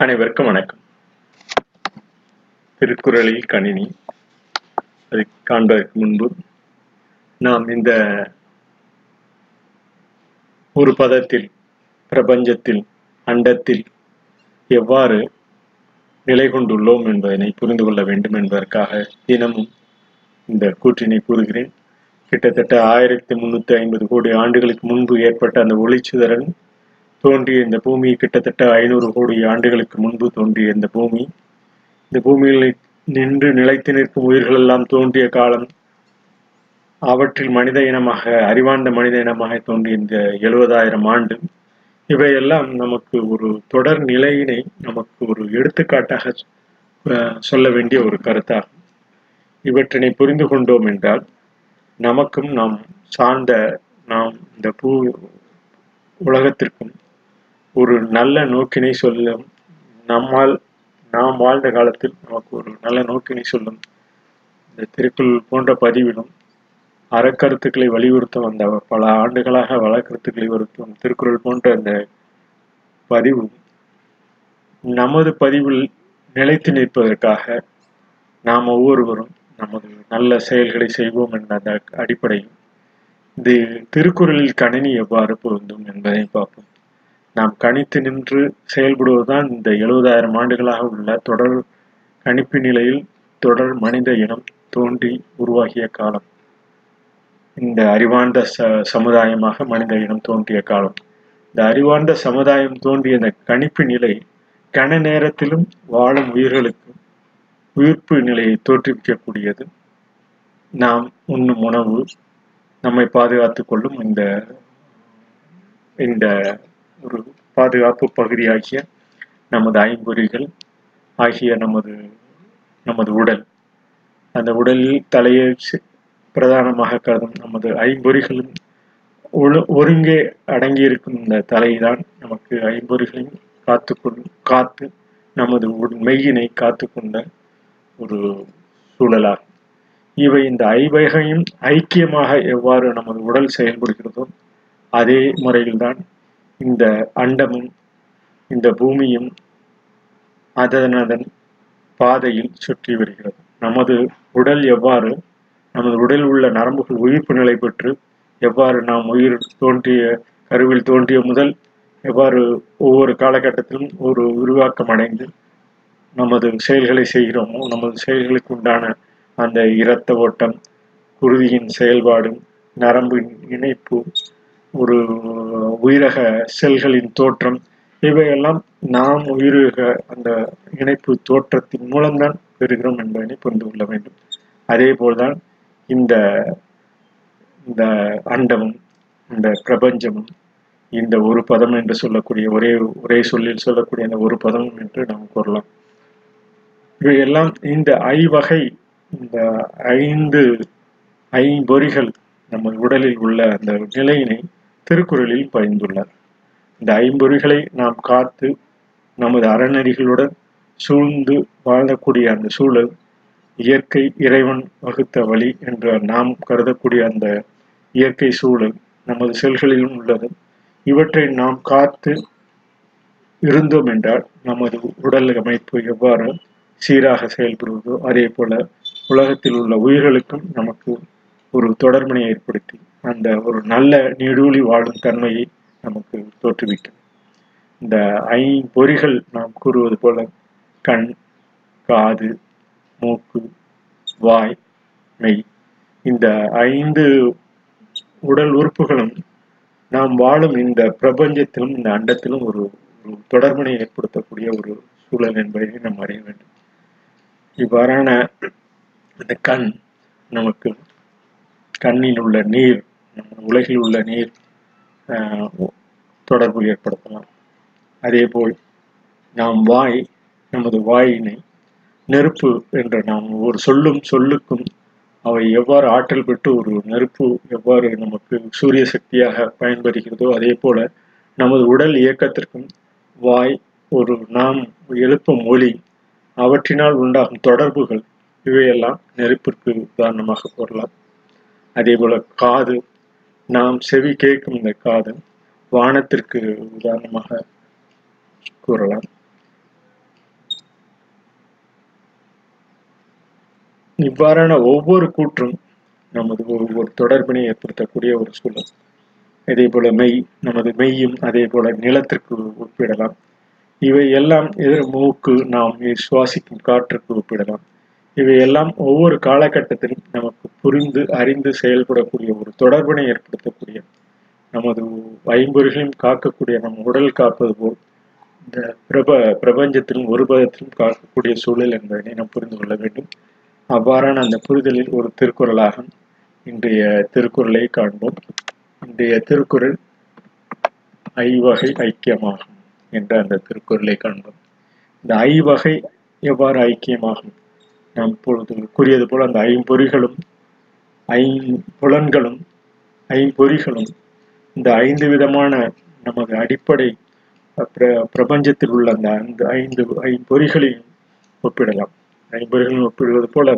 அனைவருக்கும் வணக்கம். திருக்குறளில் கணினி அதை காண்பதற்கு முன்பு நாம் இந்த ஒரு பதத்தில் பிரபஞ்சத்தில் அண்டத்தில் எவ்வாறு நிலை கொண்டுள்ளோம் என்பதனை புரிந்து கொள்ள வேண்டும் என்பதற்காக தினமும் இந்த கூற்றினை கூறுகிறேன். கிட்டத்தட்ட ஆயிரத்தி முன்னூத்தி ஐம்பது கோடி ஆண்டுகளுக்கு முன்பு ஏற்பட்ட அந்த ஒளிச்சிதறல் தோன்றிய இந்த பூமி கிட்டத்தட்ட ஐநூறு கோடி ஆண்டுகளுக்கு முன்பு தோன்றிய இந்த பூமி. இந்த பூமியில் நின்று நிலைத்து நிற்கும் உயிர்கள் எல்லாம் தோன்றிய காலம் அவற்றில் மனித இனமாக அறிவார்ந்த மனித இனமாக தோன்றிய இந்த எழுபதாயிரம் ஆண்டு. இவையெல்லாம் நமக்கு ஒரு தொடர் நிலையினை நமக்கு ஒரு எடுத்துக்காட்டாக சொல்ல வேண்டிய ஒரு கருத்தாகும். இவற்றினை புரிந்து கொண்டோம் என்றால் நமக்கும் நாம் சார்ந்த நாம் இந்த பூ உலகத்திற்கும் ஒரு நல்ல நோக்கினை சொல்லும். நம்மால் நாம் வாழ்ந்த காலத்தில் நமக்கு ஒரு நல்ல நோக்கினை சொல்லும். இந்த திருக்குறள் போன்ற பதிவிலும் அறக்கருத்துக்களை வலியுறுத்தும் அந்த பல ஆண்டுகளாக வழக்கருத்துக்களை வலியுறுத்தும் திருக்குறள் போன்ற அந்த பதிவும் நமது பதிவில் நிலைத்து நிற்பதற்காக நாம் ஒவ்வொருவரும் நமது நல்ல செயல்களை செய்வோம் என்ற அந்த அடிப்படையும் இது திருக்குறளில் கணினி எவ்வாறு பொருந்தும் என்பதை பார்ப்போம். நாம் கணித்து நின்று செயல்படுவதுதான் இந்த எழுபதாயிரம் ஆண்டுகளாக உள்ள தொடர் கணிப்பு நிலையில் தொடர் மனித இனம் தோன்றி உருவாகிய காலம். இந்த அறிவார்ந்த ச சமுதாயமாக மனித இனம் தோன்றிய காலம். இந்த அறிவார்ந்த சமுதாயம் தோன்றிய இந்த கணிப்பு நிலை கன நேரத்திலும் வாழும் உயிர்களுக்கு உயிர்ப்பு நிலையை தோற்றுவிக்கக்கூடியது. நாம் உண்ணும் உணவு நம்மை பாதுகாத்துக் கொள்ளும் இந்த இந்த ஒரு பாதுகாப்பு பகுதியாகிய நமது ஐம்பொறிகள் ஆகிய நமது நமது உடல். அந்த உடலில் தலையை பிரதானமாக கருதும் நமது ஐம்பொறிகளும் ஒழு ஒருங்கே அடங்கியிருக்கும் இந்த தலைதான் நமக்கு ஐம்பொறிகளையும் காத்து காத்து நமது மெய்யினை மெய்யினை காத்துக்கொண்ட ஒரு சூழலாகும். இவை இந்த ஐவகையும் ஐக்கியமாக எவ்வாறு நமது உடல் செயல்படுகிறதோ அதே முறையில்தான் இந்த அண்டமும் இந்த பூமியும் அதனதன் பாதையில் சுற்றி வருகிறது. நமது உடல் எவ்வாறு நமது உடலில் உள்ள நரம்புகள் உயிர்ப்பு நிலை பெற்று எவ்வாறு நாம் உயிர் தோன்றிய கருவில் தோன்றிய முதல் எவ்வாறு ஒவ்வொரு காலகட்டத்திலும் ஒரு உருவாக்கம் அடைந்து நமது செயல்களை செய்கிறோமோ நமது செயல்களுக்கு உண்டான அந்த இரத்த ஓட்டம் குருதியின் செயல்பாடு நரம்பின் இணைப்பு ஒரு உயிரக செல்களின் தோற்றம் இவையெல்லாம் நாம் உயிரக அந்த இணைப்பு தோற்றத்தின் மூலம்தான் பெறுகிறோம் என்பதனை புரிந்து கொள்ள வேண்டும். அதே போல்தான் இந்த இந்த அண்டமும் இந்த பிரபஞ்சமும் இந்த ஒரு பதம் என்று சொல்லக்கூடிய ஒரே ஒரே சொல்லில் சொல்லக்கூடிய அந்த ஒரு பதம் என்று நாம் கூறலாம். இவையெல்லாம் இந்த ஐவகை இந்த ஐந்து ஐம்பொறிகள் நம்ம உடலில் உள்ள அந்த நிலையினை திருக்குறளில் பயந்துள்ளார் இந்த ஐம்பொறிகளை நாம் காத்து நமது அறநெறிகளுடன் சூழ்ந்து வாழக்கூடிய அந்த சூழல் இயற்கை இறைவன் வகுத்த வழி என்று நாம் கருதக்கூடிய அந்த இயற்கை சூழல் நமது செல்களிலும் உள்ளது. இவற்றை நாம் காத்து இருந்தோம் என்றால் நமது உடல் அமைப்பு எவ்வாறு சீராக செயல்படுவதோ அதே போல உலகத்தில் உள்ள உயிர்களுக்கும் நமக்கு ஒரு தொடர்பினை ஏற்படுத்தி அந்த ஒரு நல்ல நீடூழி வாழும் தன்மையை நமக்கு தோற்றுவிக்கும். இந்த ஐம்பொறிகள் நாம் கூறுவது போல கண் காது மூக்கு வாய் மெய். இந்த ஐந்து உடல் உறுப்புகளும் நாம் வாழும் இந்த பிரபஞ்சத்திலும் இந்த அண்டத்திலும் ஒரு ஒரு தொடர்பினை ஏற்படுத்தக்கூடிய ஒரு சூழல் என்பதை நாம் அறிய வேண்டும். இவ்வாறான இந்த கண் நமக்கு கண்ணில் உள்ள நீர் உலகில் உள்ள நீர் தொடர்பு ஏற்படுத்தலாம். அதேபோல் நாம் வாய் நமது வாயினை நெருப்பு என்ற நாம் ஒரு சொல்லும் சொல்லுக்கும் அவை எவ்வாறு ஆற்றல் பெற்று ஒரு நெருப்பு எவ்வாறு நமக்கு சூரிய சக்தியாக பயன்படுகிறதோ அதே போல நமது உடல் இயக்கத்திற்கும் வாய் ஒரு நாம் எழுப்பும் ஒளி அவற்றினால் உண்டாகும் தொடர்புகள் இவையெல்லாம் நெருப்பிற்கு உதாரணமாக கூறலாம் அதே போல காது நாம் செவி கேட்கும் இந்த காதல் வானத்திற்கு உதாரணமாக கூறலாம். இவ்வாறான ஒவ்வொரு கூற்றும் நமது ஒவ்வொரு தொடர்பினை ஏற்படுத்தக்கூடிய ஒரு சூழல். இதே போல மெய் நமது மெய்யும் அதே போல நிலத்திற்கு ஒப்பிடலாம். இவை எல்லாம் மூக்கு நாம் சுவாசிக்கும் காற்றுக்கு ஒப்பிடலாம். இவையெல்லாம் ஒவ்வொரு காலகட்டத்திலும் நமக்கு புரிந்து அறிந்து செயல்படக்கூடிய ஒரு தொடர்பினை ஏற்படுத்தக்கூடிய நமது ஐம்பொறிகளையும் காக்கக்கூடிய நம் உடல் காப்பது போல் இந்த பிரப பிரபஞ்சத்திலும் ஒரு பதத்திலும் காக்கக்கூடிய சூழல் என்பதனை நாம் புரிந்து கொள்ள வேண்டும். அவ்வாறான அந்த புரிதலில் ஒரு திருக்குறளாக இன்றைய திருக்குறளை காண்போம். இன்றைய திருக்குறள் ஐவகை ஐக்கியமாகும் என்ற அந்த திருக்குறளை காண்போம். இந்த ஐவகை எவ்வாறு ஐக்கியமாகும்? நாம் இப்பொழுது கூறியது போல் அந்த ஐம்பொறிகளும் ஐம்புலன்களும் ஐம்பொறிகளும் இந்த ஐந்து விதமான நமது அடிப்படை பிர பிரபஞ்சத்தில் உள்ள அந்த அந்த ஐந்து ஐம்பொறிகளையும் ஒப்பிடலாம். ஐம்பொறிகளையும் ஒப்பிடுவது போல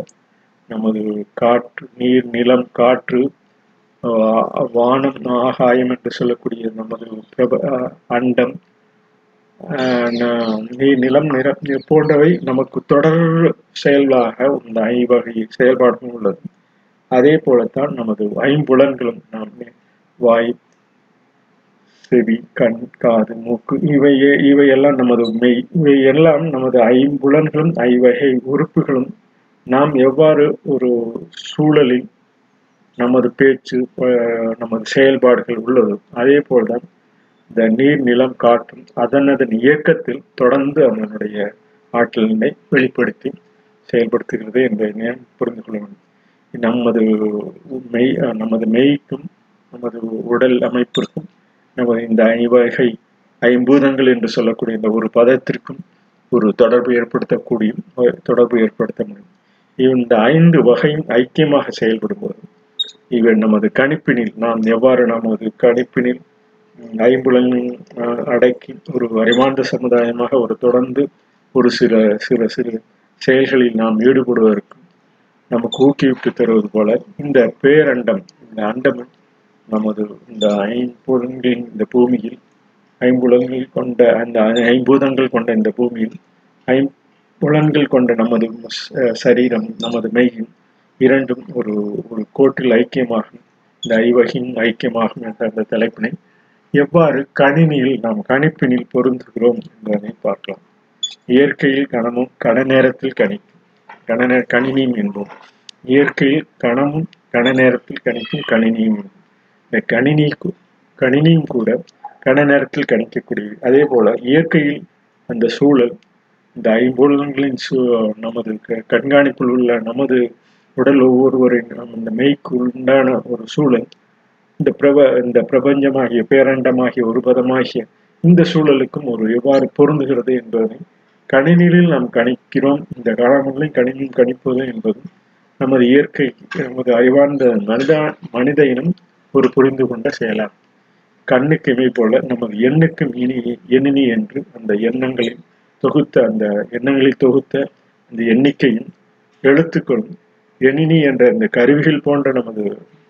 நமது காற்று நீர் நிலம் காற்று வானம் ஆகாயம் என்று சொல்லக்கூடிய நமது பிரப அண்டம் நீ நிலம் நிறம் போன்றவை நமக்கு தொடர் செயல்களாக இந்த ஐவகை செயல்பாடுகளும் உள்ளது. அதே போலத்தான் நமது ஐம்புலன்களும் நாம் வாய் செவி கண் காது மூக்கு இவை இவையெல்லாம் நமது மெய் இவை எல்லாம் நமது ஐம்புலன்களும் ஐவகை உறுப்புகளும் நாம் எவ்வாறு ஒரு சூழலில் நமது பேச்சு நமது செயல்பாடுகள் உள்ளது அதே போல்தான் இந்த நீர் நிலம் காற்றும் அதனதன் இயக்கத்தில் தொடர்ந்து அதனுடைய ஆற்றலினை வெளிப்படுத்தி செயல்படுத்துகிறது என்பதை புரிந்து கொள்ள வேண்டும் நமது மெய் நமது மெய்க்கும் நமது உடல் அமைப்பிற்கும் நமது இந்த ஐவகை ஐம்பூதங்கள் என்று சொல்லக்கூடிய இந்த ஒரு பதத்திற்கும் ஒரு தொடர்பு ஏற்படுத்தக்கூடிய தொடர்பு ஏற்படுத்த முடியும். இந்த ஐந்து வகையும் ஐக்கியமாக செயல்படும் போது இவை நமது கணிப்பினில் நாம் எவ்வாறு நமது கணிப்பினில் ஐம்புலன் அடக்கி ஒரு வரிமாண்ட சமுதாயமாக ஒரு தொடர்ந்து ஒரு சில சில சிறு செயல்களில் நாம் ஈடுபடுவதற்கு நமக்கு ஊக்குவித்து தருவது போல இந்த பேரண்டம் இந்த அண்டம் நமது இந்த ஐம்புலன்களின் இந்த பூமியில் ஐம்புலன்கள் கொண்ட அந்த ஐம்பூதங்கள் கொண்ட இந்த பூமியில் ஐம்புலன்கள் கொண்ட நமது சரீரம் நமது மெய்யும் இரண்டும் ஒரு ஒரு கோட்டில் ஐக்கியமாகும் இந்த ஐவகின் ஐக்கியமாகும் என்ற அந்த தலைப்பினை எவ்வாறு கணினியில் நாம் கணிப்பினில் பொருந்துகிறோம் என்பதனை பார்க்கலாம். இயற்கையில் கணமும் கண நேரத்தில் கணிக்கும் கண கணினியும் என்போம். இயற்கையில் கணமும் கண நேரத்தில் கணிக்கும் கணினியும் என்போம். இந்த கணினி கணினியும் கூட கண நேரத்தில் கணிக்கக்கூடியது. அதே போல இயற்கையில் அந்த சூழல் இந்த ஐம்பூலங்களின் சூ நமது கண்காணிப்பில் உள்ள நமது உடல் ஒவ்வொருவரின் அந்த மெய்க்கு உண்டான ஒரு சூழல் இந்த பிரப இந்த பிரபஞ்சமாகிய பேரண்டமாகிய ஒரு பதமாகிய இந்த சூழலுக்கும் ஒரு எவ்வாறு பொருந்துகிறது என்பதை கணினியில் நாம் கணிக்கிறோம். இந்த காலங்களில் கணினியில் கணிப்பது என்பது நமது இயற்கை நமது அறிவார்ந்த மனித மனித இனம் ஒரு புரிந்து கொண்ட செயலாகும். கண்ணுக்கு இமை போல நமது எண்ணுக்கும் இனி எண்ணினி என்று அந்த எண்ணங்களில் தொகுத்த அந்த எண்ணங்களை தொகுத்த அந்த எண்ணிக்கையும் எழுத்துக்களும் எண்ணினி என்ற அந்த கருவிகள் போன்ற நமது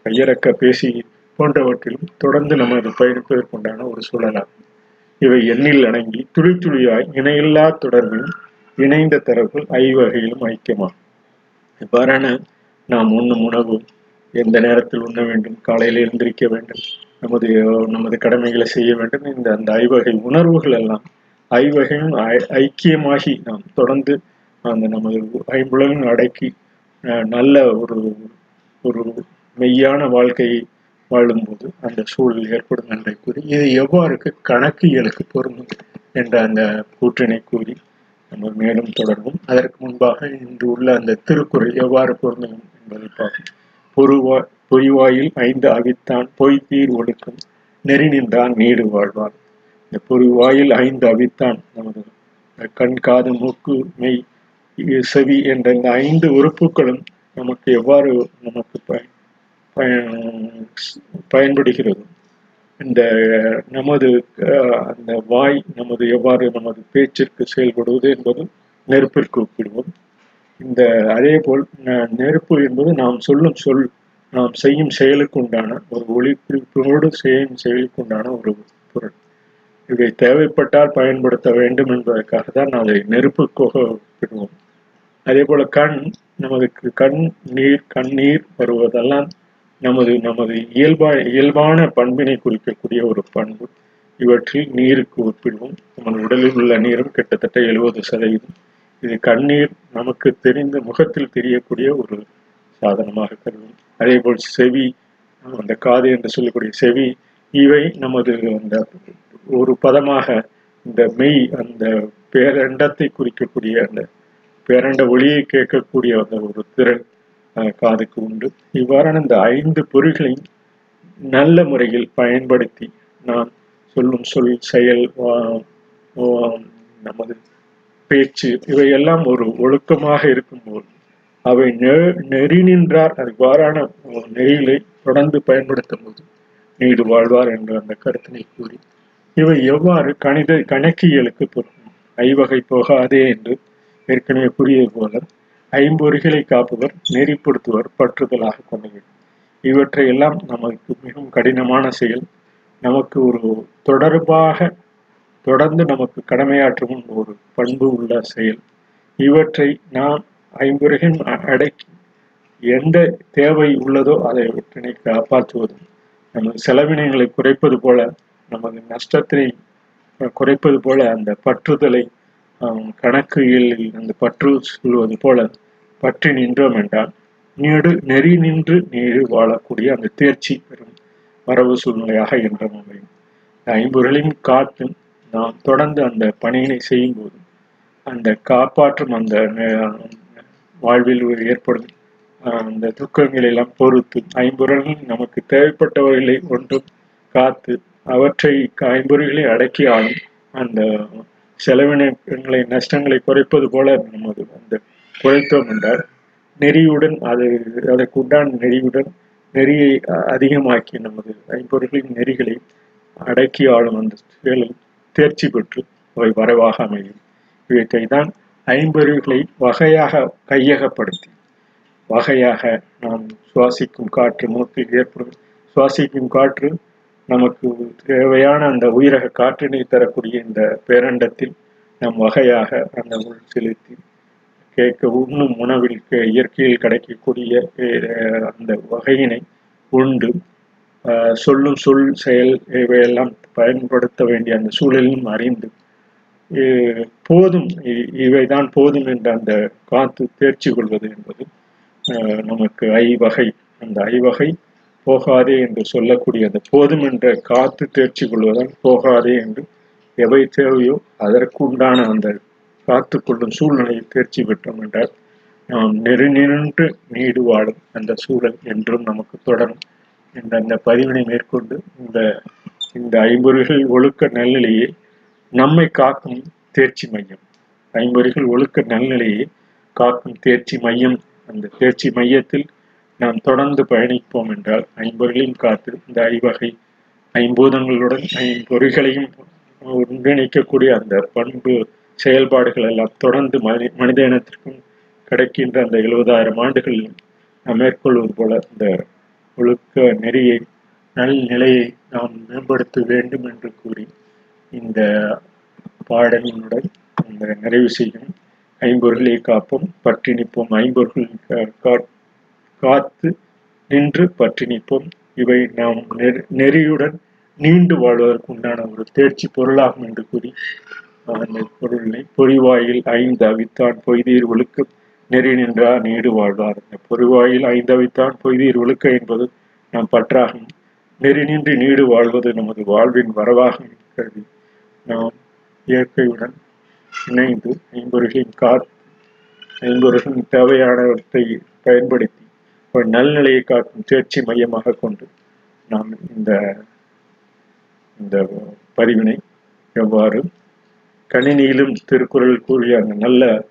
கையறக்க பேசி போன்றவற்றிலும் தொடர்ந்து நமது பயணிப்பதற்குண்டான ஒரு சூழலாகும். இவை எண்ணில் அடங்கி துளி துளியாய் இணையில்லா தொடர்பில் இணைந்த தரவுகள் ஐவகையிலும் ஐக்கியமாகும். இவ்வாறான நாம் உண்ணும் உணவு எந்த நேரத்தில் உண்ண வேண்டும் காலையில் எழுந்திருக்க வேண்டும் நமது நமது கடமைகளை செய்ய வேண்டும் இந்த அந்த ஐவகை உணர்வுகள் எல்லாம் ஐவகையும் ஐக்கியமாகி நாம் தொடர்ந்து அந்த நமது ஐம்புலனும் அடக்கி நல்ல ஒரு ஒரு மெய்யான வாழ்க்கையை வாழும்போது அந்த சூழல் ஏற்படும் என்றை கூறி இது எவ்வாறு கணக்கியலுக்கு பொருந்தும் என்ற அந்த கூற்றினை கூறி நம்ம மேலும் தொடர்வோம். அதற்கு முன்பாக இன்று உள்ள அந்த திருக்குறள் எவ்வாறு பொருந்தும் என்பதை பார்ப்போம். பொருவா பொறிவாயில் ஐந்து அவித்தான் பொய் தீர் ஒழுக்கம் நெறி நின்றான் நீடு வாழ்வார் இந்த பொறிவாயில் ஐந்து அவித்தான் நமது கண் காது மூக்கு மெய் செவி என்ற இந்த ஐந்து உறுப்புகளும் நமக்கு எவ்வாறு நமக்கு பயன்படுகிறது. இந்த நமது அந்த வாய் நமது எவ்வாறு நமது பேச்சிற்கு செயல்படுவது என்பது நெருப்பிற்கு ஒப்பிடுவோம். இந்த அதே போல் நெருப்பு என்பது நாம் சொல்லும் சொல் நாம் செய்யும் செயலுக்கு உண்டான ஒரு ஒளிக்குறிப்போடு செய்யும் செயலுக்கு உண்டான ஒரு பொருள். இவை தேவைப்பட்டால் பயன்படுத்த வேண்டும் என்பதற்காக தான் அதை நெருப்புக்காக ஒப்பிடுவோம். அதே போல கண் நமது கண் நீர் கண்ணீர் வருவதெல்லாம் நமது நமது இயல்பா இயல்பான பண்பினை குறிக்கக்கூடிய ஒரு பண்பு. இவற்றில் நீருக்கு ஒப்பிடுவோம். நமது உடலில் உள்ள நீரும் கிட்டத்தட்ட எழுபது சதவீதம். இது கண்ணீர் நமக்கு தெரிந்த முகத்தில் தெரியக்கூடிய ஒரு சாதனமாக கருதும் அதே போல் செவி அந்த காது என்று சொல்லக்கூடிய செவி இவை நமது அந்த ஒரு பதமாக இந்த மெய் அந்த பேரண்டத்தை குறிக்கக்கூடிய அந்த பேரண்ட ஒளியை கேட்கக்கூடிய அந்த ஒரு திறன். காதுக்கு உண்டு. இவ்வாறான இந்த ஐந்து பொருள்களையும் நல்ல முறையில் பயன்படுத்தி நாம் சொல்லும் சொல் செயல் நமது பேச்சு இவையெல்லாம் ஒரு ஒழுக்கமாக இருக்கும்போது அவை நெறி நின்றார். அவ்வாறான நெறிகளை தொடர்ந்து பயன்படுத்தும் போது நீடு வாழ்வார் என்ற அந்த கருத்தினை கூறி இவை எவ்வாறு கணித கணக்கியலுக்கு பொருந்தும்? ஐவகை போகாதே என்று ஏற்கனவே கூறியது போல ஐம்பொறிகளை காப்பவர் நெறிப்படுத்துவர் பற்றுதலாக கொண்டவர். இவற்றை எல்லாம் நமக்கு மிகவும் கடினமான செயல். நமக்கு ஒரு தொடர்பாக தொடர்ந்து நமக்கு கடமையாற்றும் ஒரு பண்பு உள்ள செயல். இவற்றை நாம் ஐம்புறையும் அடக்கி எந்த தேவை உள்ளதோ அதை ஒற்றினை காப்பாற்றுவதும் நமது செலவினங்களை குறைப்பது போல நமது நஷ்டத்தினை குறைப்பது போல அந்த பற்றுதலை கணக்கு அந்த பற்று சொல்வது போல பற்றி நின்றோம் என்றால் நெடு நெறி நின்று நீடு வாழக்கூடிய அந்த தேர்ச்சி பெறும் வரவு சூழ்நிலையாக என்றும் அமையும் ஐம்பொருளையும் காத்து நாம் தொடர்ந்து அந்த பணியினை செய்யும் போது அந்த காப்பாற்றும் அந்த வாழ்வில் ஏற்படும் அந்த துக்கங்களை எல்லாம் பொறுத்து ஐம்பொருள்கள் நமக்கு தேவைப்பட்டவர்களை ஒன்றும் காத்து அவற்றை ஐம்பொறிகளை அடக்கி ஆளும் அந்த செலவினங்களை நஷ்டங்களை குறைப்பது போல நமது வந்து குறைத்தோம் என்றால் நெறியுடன் அது அதற்கு உண்டான நெறியுடன் நெறியை அதிகமாக்கி நமது ஐம்பொருள்களின் நெறிகளை அடக்கி ஆளும் அந்த செயலில் தேர்ச்சி பெற்று அவை வரவாக அமையும். இவற்றை தான் ஐம்பொருள்களை வகையாக கையகப்படுத்தி வகையாக நாம் சுவாசிக்கும் காற்று மூக்கில் ஏற்படும் சுவாசிக்கும் காற்று நமக்கு தேவையான அந்த உயிரக காற்றினை தரக்கூடிய இந்த பேரண்டத்தில் நம் வகையாக அந்த உள் செலுத்தி கேட்க உண்ணும் உணவில் இயற்கையில் கிடைக்கக்கூடிய அந்த வகையினை உண்டு. சொல்லும் சொல் செயல் இவையெல்லாம் பயன்படுத்த வேண்டிய அந்த சூழலிலும் அறிந்து போதும் இவைதான் போதும் என்ற அந்த காத்து தேர்ச்சி கொள்வது என்பது நமக்கு ஐவகை அந்த ஐவகை போகாதே என்று சொல்லக்கூடிய அந்த போதும் என்ற காத்து தேர்ச்சி கொள்வதால் போகாதே என்று எவை தேவையோ அதற்குண்டான அந்த காத்து கொள்ளும் சூழ்நிலையை தேர்ச்சி பெற்றோம் என்றால் நாம் நெருநின்று நீடு வாழும் அந்த சூழல் என்றும் நமக்கு தொடரும் என்ற அந்த பதிவினை மேற்கொண்டு இந்த இந்த ஐம்பொறிகள் ஒழுக்க நல்நிலையை நம்மை காக்கும் தேர்ச்சி மையம். ஐம்பொறிகள் ஒழுக்க நல்நிலையை காக்கும் தேர்ச்சி மையம். அந்த தேர்ச்சி மையத்தில் நாம் தொடர்ந்து பயணிப்போம் என்றால் ஐம்பொருளையும் காத்து இந்த ஐவகை ஐம்பூதங்களுடன் ஐம்பொறிகளையும் ஒன்றிணைக்கக்கூடிய அந்த பண்பு செயல்பாடுகள் எல்லாம் தொடர்ந்து மனி மனித இனத்திற்கும் கிடைக்கின்ற அந்த எழுபதாயிரம் ஆண்டுகளில் நாம் மேற்கொள்வது போல இந்த ஒழுக்க நெறியை நல் நிலையை நாம் மேம்படுத்த வேண்டும் என்று கூறி இந்த பாடலினுடன் இந்த நிறைவு செய்யும். ஐம்பொருளை காப்போம் பற்றி நிற்போம் ஐம்பொருள் காத்து நின்று பற்றி நிற்போம். இவை நாம் நெறியுடன் நீண்டு வாழ்வதற்கு உண்டான ஒரு தேர்ச்சி பொருளாகும் என்று கூறி அந்த பொருளை பொறிவாயில் ஐந்து அவித்தான் பொய்தீர் ஒழுக்க நெறி நின்றா நீடு வாழ்வார். இந்த பொறிவாயில் ஐந்து அவித்தான் பொய்தீர் ஒழுக்க என்பது நாம் பற்றாகும். நெறி நின்று நீடு வாழ்வது நமது வாழ்வின் வரவாக கருதி நாம் இயற்கையுடன் இணைந்து ஐம்பொருளின் காத்து ஐம்பொருளின் தேவையானவற்றை பயன்படுத்தி ஒரு நல்நிலையை காக்கும் தேர்ச்சி மையமாக கொண்டு நாம் இந்த இந்த பதிவினை எவ்வாறு கணினியிலும் திருக்குறள் கூறிய அந்த நல்ல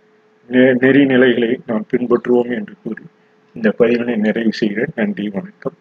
நெறிநிலைகளை நாம் பின்பற்றுவோம் என்று கூறி இந்த பதிவினை நிறைவு செய்கிறேன். நன்றி வணக்கம்.